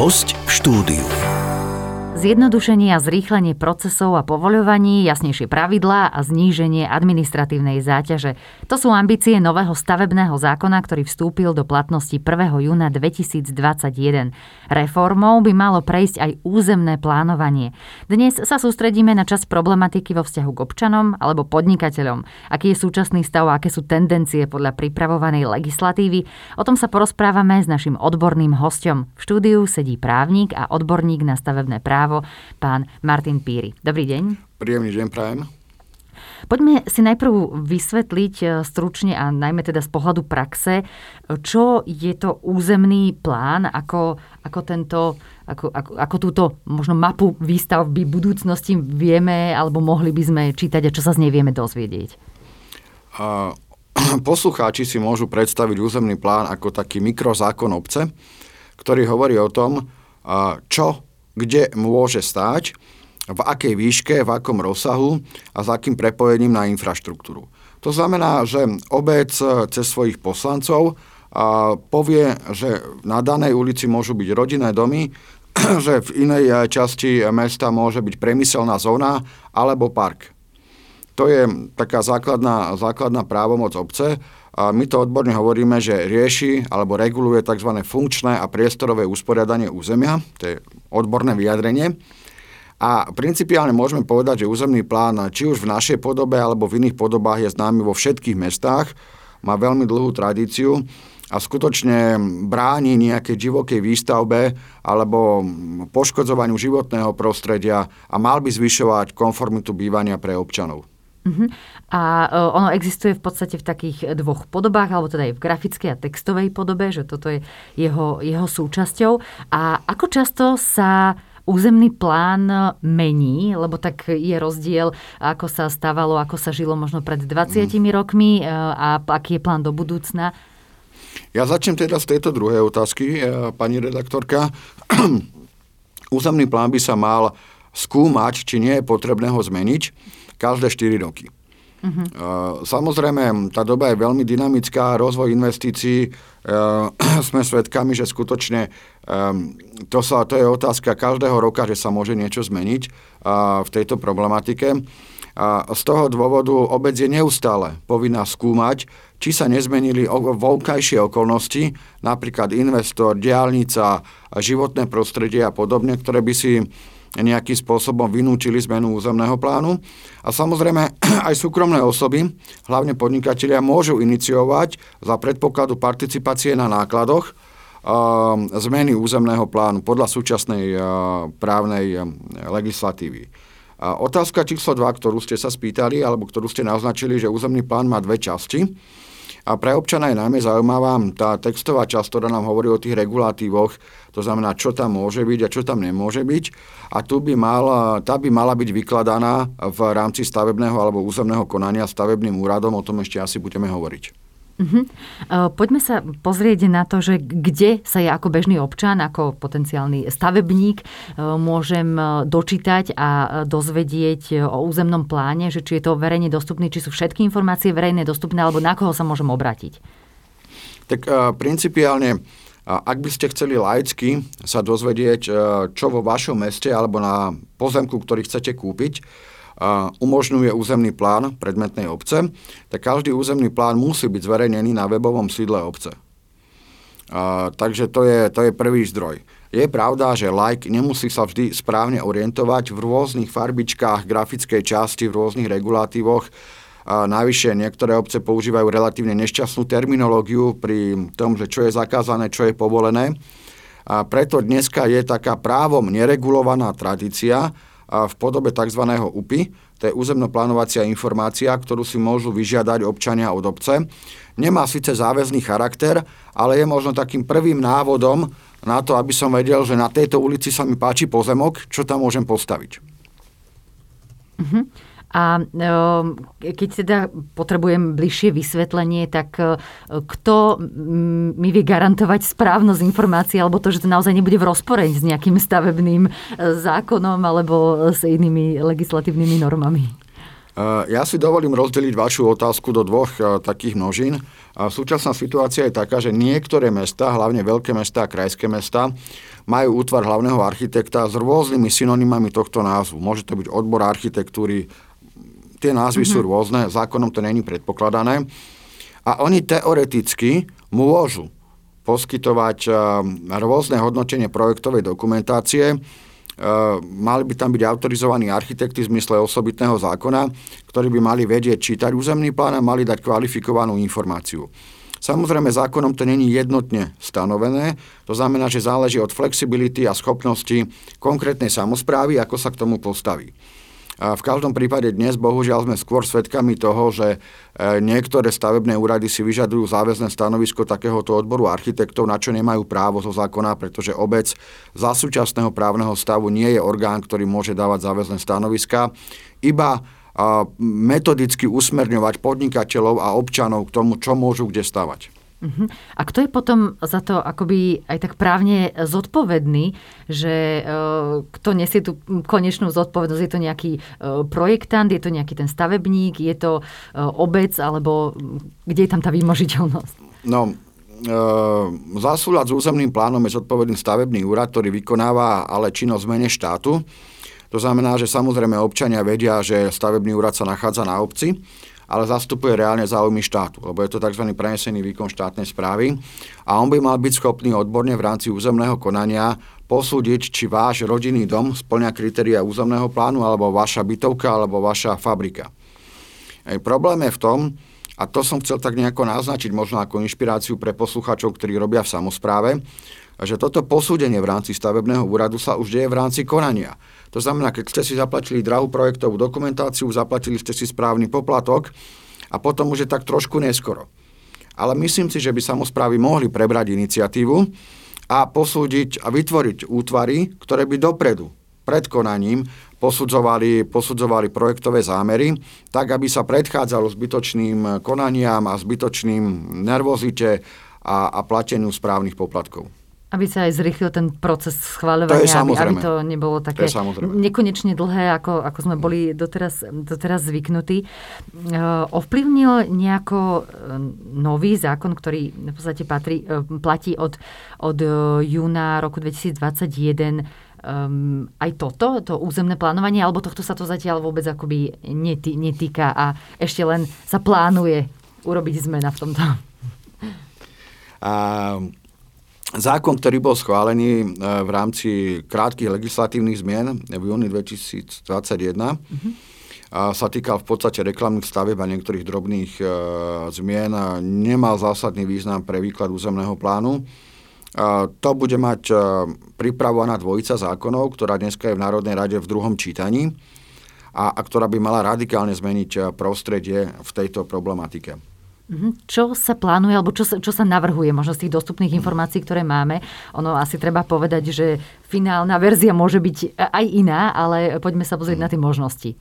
Host v štúdiu. Zjednodušenie a zrýchlenie procesov a povoľovaní, jasnejšie pravidlá a zníženie administratívnej záťaže. To sú ambície nového stavebného zákona, ktorý vstúpil do platnosti 1. júna 2021. Reformou by malo prejsť aj územné plánovanie. Dnes sa sústredíme na časť problematiky vo vzťahu k občanom alebo podnikateľom. Aký je súčasný stav a aké sú tendencie podľa pripravovanej legislatívy? O tom sa porozprávame s našim odborným hostom. V štúdiu sedí právnik a odborník na stavebné právo právo, pán Martin Píry. Dobrý deň. Príjemný deň prajem. Poďme si najprv vysvetliť e, stručne a najmä teda z pohľadu praxe, čo je to územný plán, ako, ako, tento, ako, ako, ako túto možno mapu výstavby budúcnosti vieme alebo mohli by sme čítať a čo sa z nej vieme dozvedieť. A, poslucháči si môžu predstaviť územný plán ako taký mikrozákon obce, ktorý hovorí o tom, čo kde môže stáť, v akej výške, v akom rozsahu a s akým prepojením na infraštruktúru. To znamená, že obec cez svojich poslancov povie, že na danej ulici môžu byť rodinné domy, že v inej časti mesta môže byť priemyselná zóna alebo park. To je taká základná, základná právomoc obce a my to odborne hovoríme, že rieši alebo reguluje tzv. funkčné a priestorové usporiadanie územia, to je odborné vyjadrenie. A principiálne môžeme povedať, že územný plán či už v našej podobe alebo v iných podobách je známy vo všetkých mestách, má veľmi dlhú tradíciu a skutočne bráni nejakej divokej výstavbe alebo poškodzovaniu životného prostredia a mal by zvyšovať konformitu bývania pre občanov. Uh-huh. A uh, ono existuje v podstate v takých dvoch podobách, alebo teda aj v grafickej a textovej podobe, že toto je jeho, jeho súčasťou. A ako často sa územný plán mení, lebo tak je rozdiel, ako sa stávalo, ako sa žilo možno pred 20 mm. rokmi a aký je plán do budúcna. Ja začnem teda z tejto druhej otázky, pani redaktorka. Územný plán by sa mal skúmať, či nie je potrebné ho zmeniť každé 4 roky. Uh-huh. Samozrejme, tá doba je veľmi dynamická, rozvoj investícií, sme svedkami, že skutočne to, sa, to je otázka každého roka, že sa môže niečo zmeniť v tejto problematike. A z toho dôvodu obec je neustále povinná skúmať, či sa nezmenili vonkajšie okolnosti, napríklad investor, diálnica, životné prostredie a podobne, ktoré by si nejakým spôsobom vynúčili zmenu územného plánu. A samozrejme aj súkromné osoby, hlavne podnikatelia, môžu iniciovať za predpokladu participácie na nákladoch zmeny územného plánu podľa súčasnej právnej legislatívy. Otázka číslo 2, ktorú ste sa spýtali, alebo ktorú ste naznačili, že územný plán má dve časti. A pre občana je najmä zaujímavá tá textová časť, ktorá nám hovorí o tých regulatívoch, to znamená, čo tam môže byť a čo tam nemôže byť. A tu by mal, tá by mala byť vykladaná v rámci stavebného alebo územného konania stavebným úradom, o tom ešte asi budeme hovoriť. Uh-huh. Poďme sa pozrieť na to, že kde sa ja ako bežný občan, ako potenciálny stavebník e, môžem e, dočítať a dozvedieť o územnom pláne, že či je to verejne dostupný, či sú všetky informácie verejne dostupné, alebo na koho sa môžem obrátiť. Tak principiálne, ak by ste chceli laicky sa dozvedieť, čo vo vašom meste alebo na pozemku, ktorý chcete kúpiť, umožňuje územný plán predmetnej obce, tak každý územný plán musí byť zverejnený na webovom sídle obce. Takže to je, to je prvý zdroj. Je pravda, že like nemusí sa vždy správne orientovať v rôznych farbičkách, grafickej časti, v rôznych regulatívoch. A navyše niektoré obce používajú relatívne nešťastnú terminológiu pri tom, že čo je zakázané, čo je povolené. A preto dneska je taká právom neregulovaná tradícia, v podobe tzv. UPI, to je územnoplánovacia informácia, ktorú si môžu vyžiadať občania od obce. Nemá síce záväzný charakter, ale je možno takým prvým návodom na to, aby som vedel, že na tejto ulici sa mi páči pozemok, čo tam môžem postaviť. Uh-huh. A ehm, keď teda potrebujem bližšie vysvetlenie, tak e, kto mi vie garantovať správnosť informácií, alebo to, že to naozaj nebude v rozpore s nejakým stavebným e, zákonom alebo s inými legislatívnymi normami? Ja si dovolím rozdeliť vašu otázku do dvoch takých množín. Súčasná situácia je taká, že niektoré mesta, hlavne veľké mesta a krajské mesta, majú útvar hlavného architekta s rôznymi synonymami tohto názvu. Môže to byť odbor architektúry, tie názvy mm-hmm. sú mhm. rôzne, zákonom to není predpokladané. A oni teoreticky môžu poskytovať rôzne hodnotenie projektovej dokumentácie, Uh, mali by tam byť autorizovaní architekti v zmysle osobitného zákona, ktorí by mali vedieť čítať územný plán a mali dať kvalifikovanú informáciu. Samozrejme, zákonom to není jednotne stanovené, to znamená, že záleží od flexibility a schopnosti konkrétnej samozprávy, ako sa k tomu postaví. V každom prípade dnes bohužiaľ sme skôr svedkami toho, že e, niektoré stavebné úrady si vyžadujú záväzné stanovisko takéhoto odboru architektov, na čo nemajú právo zo zákona, pretože obec za súčasného právneho stavu nie je orgán, ktorý môže dávať záväzné stanoviska. Iba metodicky usmerňovať podnikateľov a občanov k tomu, čo môžu kde stavať. Uh-huh. A kto je potom za to akoby aj tak právne zodpovedný, že uh, kto nesie tú konečnú zodpovednosť? Je to nejaký uh, projektant, je to nejaký ten stavebník, je to uh, obec, alebo kde je tam tá výmožiteľnosť? No, za súľad s územným plánom je zodpovedný stavebný úrad, ktorý vykonáva ale činnosť mene štátu. To znamená, že samozrejme občania vedia, že stavebný úrad sa nachádza na obci ale zastupuje reálne záujmy štátu, lebo je to tzv. prenesený výkon štátnej správy a on by mal byť schopný odborne v rámci územného konania posúdiť, či váš rodinný dom splňa kritéria územného plánu, alebo vaša bytovka, alebo vaša fabrika. Ej, problém je v tom, a to som chcel tak nejako naznačiť, možno ako inšpiráciu pre posluchačov, ktorí robia v samozpráve, že toto posúdenie v rámci stavebného úradu sa už deje v rámci konania. To znamená, keď ste si zaplatili drahú projektovú dokumentáciu, zaplatili ste si správny poplatok a potom už je tak trošku neskoro. Ale myslím si, že by samozprávy mohli prebrať iniciatívu a posúdiť a vytvoriť útvary, ktoré by dopredu, pred konaním, posudzovali, posudzovali projektové zámery, tak aby sa predchádzalo zbytočným konaniam a zbytočným nervozite a, a plateniu správnych poplatkov. Aby sa aj zrýchlil ten proces schváľovania, to aby, aby to nebolo také to nekonečne dlhé, ako, ako sme boli doteraz, doteraz zvyknutí. Uh, ovplyvnil nejako e, nový zákon, ktorý v podstate patrí, uh, platí od, od júna roku 2021 um, aj toto, to územné plánovanie, alebo tohto sa to zatiaľ vôbec akoby netý, netýka a ešte len sa plánuje urobiť zmena v tomto? Um, Zákon, ktorý bol schválený e, v rámci krátkých legislatívnych zmien v júni 2021, mm-hmm. sa týkal v podstate reklamných stavieb a niektorých drobných e, zmien. Nemal zásadný význam pre výklad územného plánu. To bude mať e, pripravovaná dvojica zákonov, ktorá dneska je v Národnej rade v druhom čítaní a, a ktorá by mala radikálne zmeniť prostredie v tejto problematike. Mhm. Čo sa plánuje, alebo čo sa, čo sa navrhuje možno z tých dostupných informácií, ktoré máme? Ono asi treba povedať, že finálna verzia môže byť aj iná, ale poďme sa pozrieť na tie možnosti.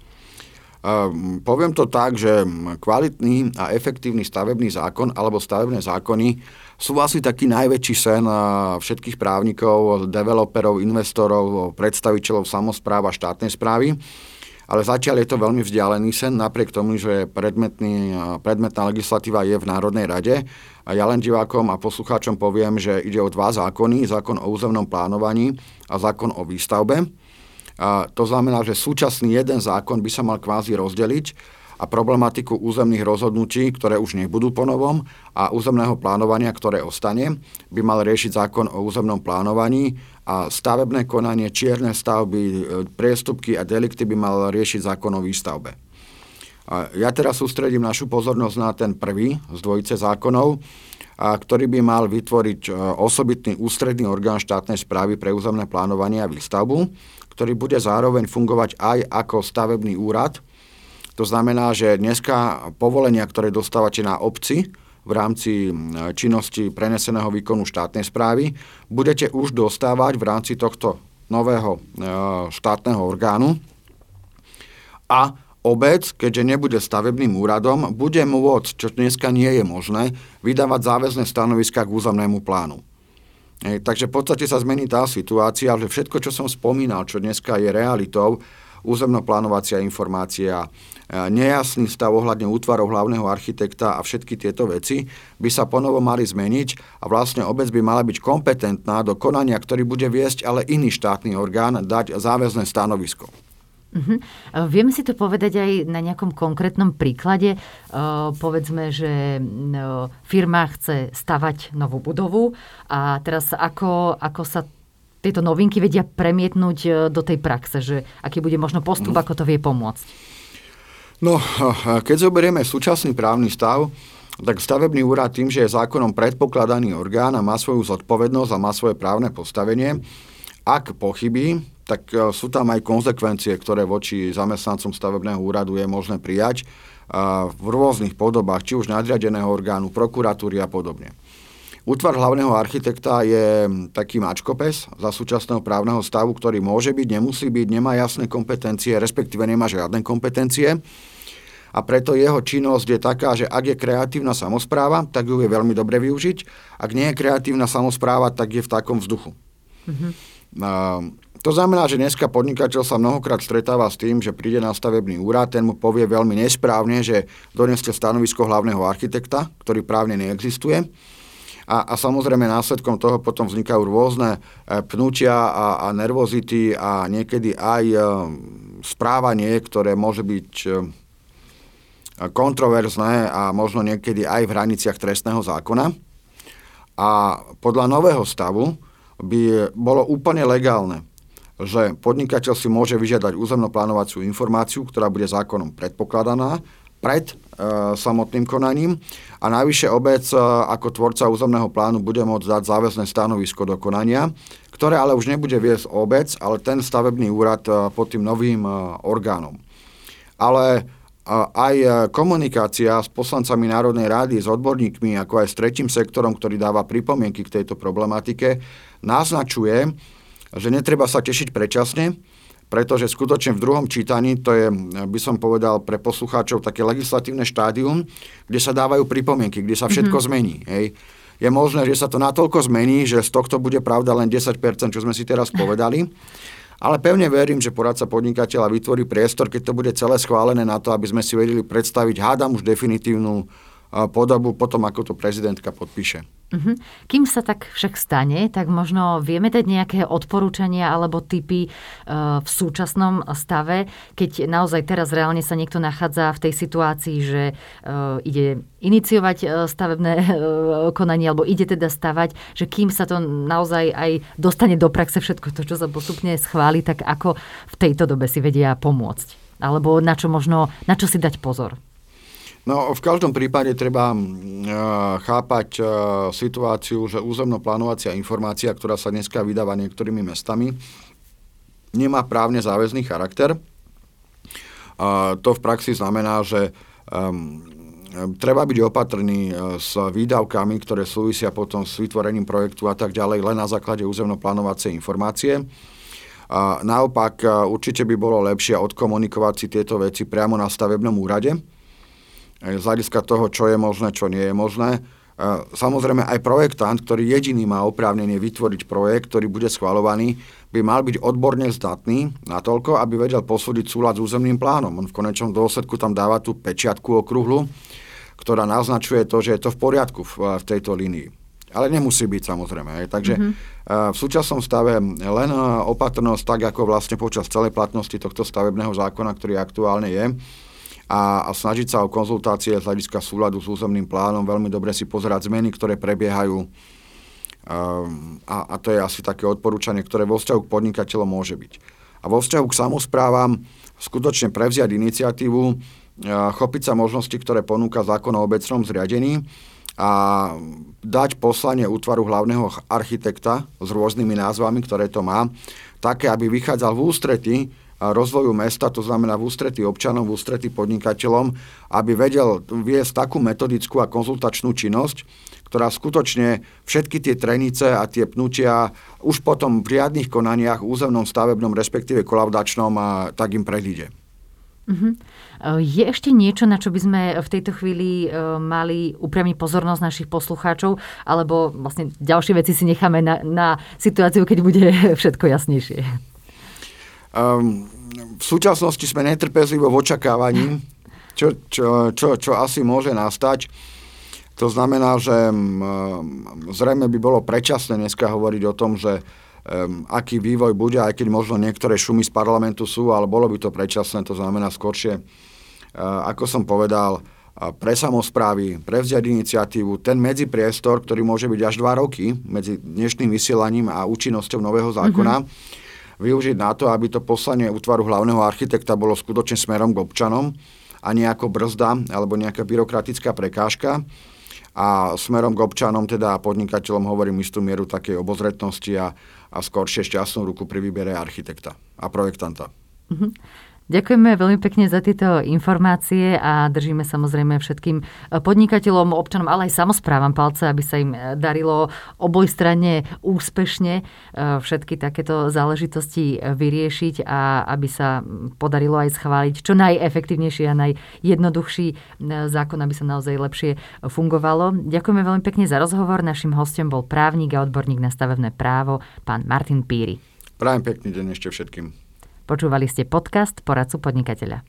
Poviem to tak, že kvalitný a efektívny stavebný zákon alebo stavebné zákony sú asi taký najväčší sen všetkých právnikov, developerov, investorov, predstaviteľov samozpráv a štátnej správy ale zatiaľ je to veľmi vzdialený sen, napriek tomu, že predmetný, predmetná legislatíva je v Národnej rade. A ja len divákom a poslucháčom poviem, že ide o dva zákony, zákon o územnom plánovaní a zákon o výstavbe. A to znamená, že súčasný jeden zákon by sa mal kvázi rozdeliť a problematiku územných rozhodnutí, ktoré už nebudú po novom a územného plánovania, ktoré ostane, by mal riešiť zákon o územnom plánovaní a stavebné konanie, čierne stavby, e, priestupky a delikty by mal riešiť zákon o výstavbe. Ja teraz sústredím našu pozornosť na ten prvý z dvojice zákonov, a ktorý by mal vytvoriť e, osobitný ústredný orgán štátnej správy pre územné plánovanie a výstavbu, ktorý bude zároveň fungovať aj ako stavebný úrad, to znamená, že dneska povolenia, ktoré dostávate na obci v rámci činnosti preneseného výkonu štátnej správy, budete už dostávať v rámci tohto nového e, štátneho orgánu a obec, keďže nebude stavebným úradom, bude môcť, čo dneska nie je možné, vydávať záväzné stanoviska k územnému plánu. E, takže v podstate sa zmení tá situácia, že všetko, čo som spomínal, čo dneska je realitou, územnoplánovacia informácia, nejasný stav ohľadne útvarov hlavného architekta a všetky tieto veci by sa ponovo mali zmeniť a vlastne obec by mala byť kompetentná do konania, ktorý bude viesť ale iný štátny orgán, dať záväzné stanovisko. Uh-huh. Vieme si to povedať aj na nejakom konkrétnom príklade. Uh, povedzme, že uh, firma chce stavať novú budovu a teraz ako, ako sa tieto novinky vedia premietnúť uh, do tej praxe, že aký bude možno postup, uh-huh. ako to vie pomôcť? No, keď zoberieme súčasný právny stav, tak stavebný úrad tým, že je zákonom predpokladaný orgán a má svoju zodpovednosť a má svoje právne postavenie, ak pochybí, tak e, sú tam aj konsekvencie, ktoré voči zamestnancom stavebného úradu je možné prijať v rôznych podobách, či už nadriadeného orgánu, prokuratúry a podobne. Útvar hlavného architekta je taký mačkopes za súčasného právneho stavu, ktorý môže byť, nemusí byť, nemá jasné kompetencie, respektíve nemá žiadne kompetencie. A preto jeho činnosť je taká, že ak je kreatívna samozpráva, tak ju je veľmi dobre využiť. Ak nie je kreatívna samozpráva, tak je v takom vzduchu. Mm-hmm. To znamená, že dneska podnikateľ sa mnohokrát stretáva s tým, že príde na stavebný úrad, ten mu povie veľmi nesprávne, že doneste stanovisko hlavného architekta, ktorý právne neexistuje. A, a samozrejme následkom toho potom vznikajú rôzne e, pnutia a, a nervozity a niekedy aj e, správanie, ktoré môže byť e, kontroverzné a možno niekedy aj v hraniciach trestného zákona. A podľa nového stavu by bolo úplne legálne že podnikateľ si môže vyžiadať územnoplánovaciu informáciu, ktorá bude zákonom predpokladaná pred e, samotným konaním a najvyššie obec e, ako tvorca územného plánu bude môcť dať záväzné stanovisko do konania, ktoré ale už nebude viesť obec, ale ten stavebný úrad e, pod tým novým orgánom. Ale aj komunikácia s poslancami Národnej rády, s odborníkmi, ako aj s tretím sektorom, ktorý dáva pripomienky k tejto problematike, naznačuje, že netreba sa tešiť predčasne, pretože skutočne v druhom čítaní, to je, by som povedal pre poslucháčov, také legislatívne štádium, kde sa dávajú pripomienky, kde sa všetko mm-hmm. zmení. Hej. Je možné, že sa to natoľko zmení, že z tohto bude pravda len 10%, čo sme si teraz povedali. Ale pevne verím, že poradca podnikateľa vytvorí priestor, keď to bude celé schválené na to, aby sme si vedeli predstaviť, hádam už definitívnu podobu potom, ako to prezidentka podpíše. Uh-huh. Kým sa tak však stane, tak možno vieme dať nejaké odporúčania alebo typy uh, v súčasnom stave, keď naozaj teraz reálne sa niekto nachádza v tej situácii, že uh, ide iniciovať uh, stavebné konanie alebo ide teda stavať, že kým sa to naozaj aj dostane do praxe všetko to, čo sa postupne schváli, tak ako v tejto dobe si vedia pomôcť? Alebo na čo možno, na čo si dať pozor? No, v každom prípade treba uh, chápať uh, situáciu, že územno-plánovacia informácia, ktorá sa dneska vydáva niektorými mestami, nemá právne záväzný charakter. To v praxi znamená, že treba byť opatrný s výdavkami, ktoré súvisia potom s vytvorením projektu a tak ďalej, len na základe územno-plánovacej informácie. Naopak, určite by bolo lepšie odkomunikovať si tieto veci priamo na stavebnom úrade, z hľadiska toho, čo je možné, čo nie je možné. Samozrejme aj projektant, ktorý jediný má oprávnenie vytvoriť projekt, ktorý bude schvalovaný, by mal byť odborne zdatný natoľko, aby vedel posúdiť súlad s územným plánom. On v konečnom dôsledku tam dáva tú pečiatku okruhlu, ktorá naznačuje to, že je to v poriadku v, v tejto línii. Ale nemusí byť samozrejme. Takže mm-hmm. v súčasnom stave len opatrnosť, tak ako vlastne počas celej platnosti tohto stavebného zákona, ktorý aktuálne je, a, a snažiť sa o konzultácie z hľadiska súladu s územným plánom, veľmi dobre si pozerať zmeny, ktoré prebiehajú. Um, a, a to je asi také odporúčanie, ktoré vo vzťahu k podnikateľom môže byť. A vo vzťahu k samozprávam skutočne prevziať iniciatívu, uh, chopiť sa možnosti, ktoré ponúka zákon o obecnom zriadení a dať poslanie útvaru hlavného architekta s rôznymi názvami, ktoré to má, také, aby vychádzal v ústrety rozvoju mesta, to znamená v ústretí občanom, v ústretí podnikateľom, aby vedel viesť takú metodickú a konzultačnú činnosť, ktorá skutočne všetky tie trenice a tie pnutia už potom v riadnych konaniach, územnom, stavebnom, respektíve kolaudačnom, tak im predíde. Uh-huh. Je ešte niečo, na čo by sme v tejto chvíli e, mali upriamiť pozornosť našich poslucháčov, alebo vlastne ďalšie veci si necháme na, na situáciu, keď bude všetko jasnejšie? Um, v súčasnosti sme netrpezlivo v očakávaní, čo, čo, čo, čo asi môže nastať. To znamená, že zrejme by bolo predčasné dneska hovoriť o tom, že um, aký vývoj bude, aj keď možno niektoré šumy z parlamentu sú, ale bolo by to predčasné, to znamená skôršie, uh, ako som povedal, uh, pre samozprávy, prevziať iniciatívu, ten medzipriestor, ktorý môže byť až dva roky medzi dnešným vysielaním a účinnosťou nového zákona, mm-hmm. Využiť na to, aby to poslanie útvaru hlavného architekta bolo skutočne smerom k občanom a nejako brzda alebo nejaká byrokratická prekážka a smerom k občanom, teda podnikateľom hovorím istú mieru takej obozretnosti a, a skoršie šťastnú ruku pri výbere architekta a projektanta. Mm-hmm. Ďakujeme veľmi pekne za tieto informácie a držíme samozrejme všetkým podnikateľom, občanom, ale aj samozprávam palce, aby sa im darilo obojstranne úspešne e, všetky takéto záležitosti vyriešiť a aby sa podarilo aj schváliť čo najefektívnejší a najjednoduchší e, zákon, aby sa naozaj lepšie fungovalo. Ďakujeme veľmi pekne za rozhovor. Našim hostom bol právnik a odborník na stavebné právo, pán Martin Píry. Prajem pekný deň ešte všetkým. Počúvali ste podcast Poradcu podnikateľa.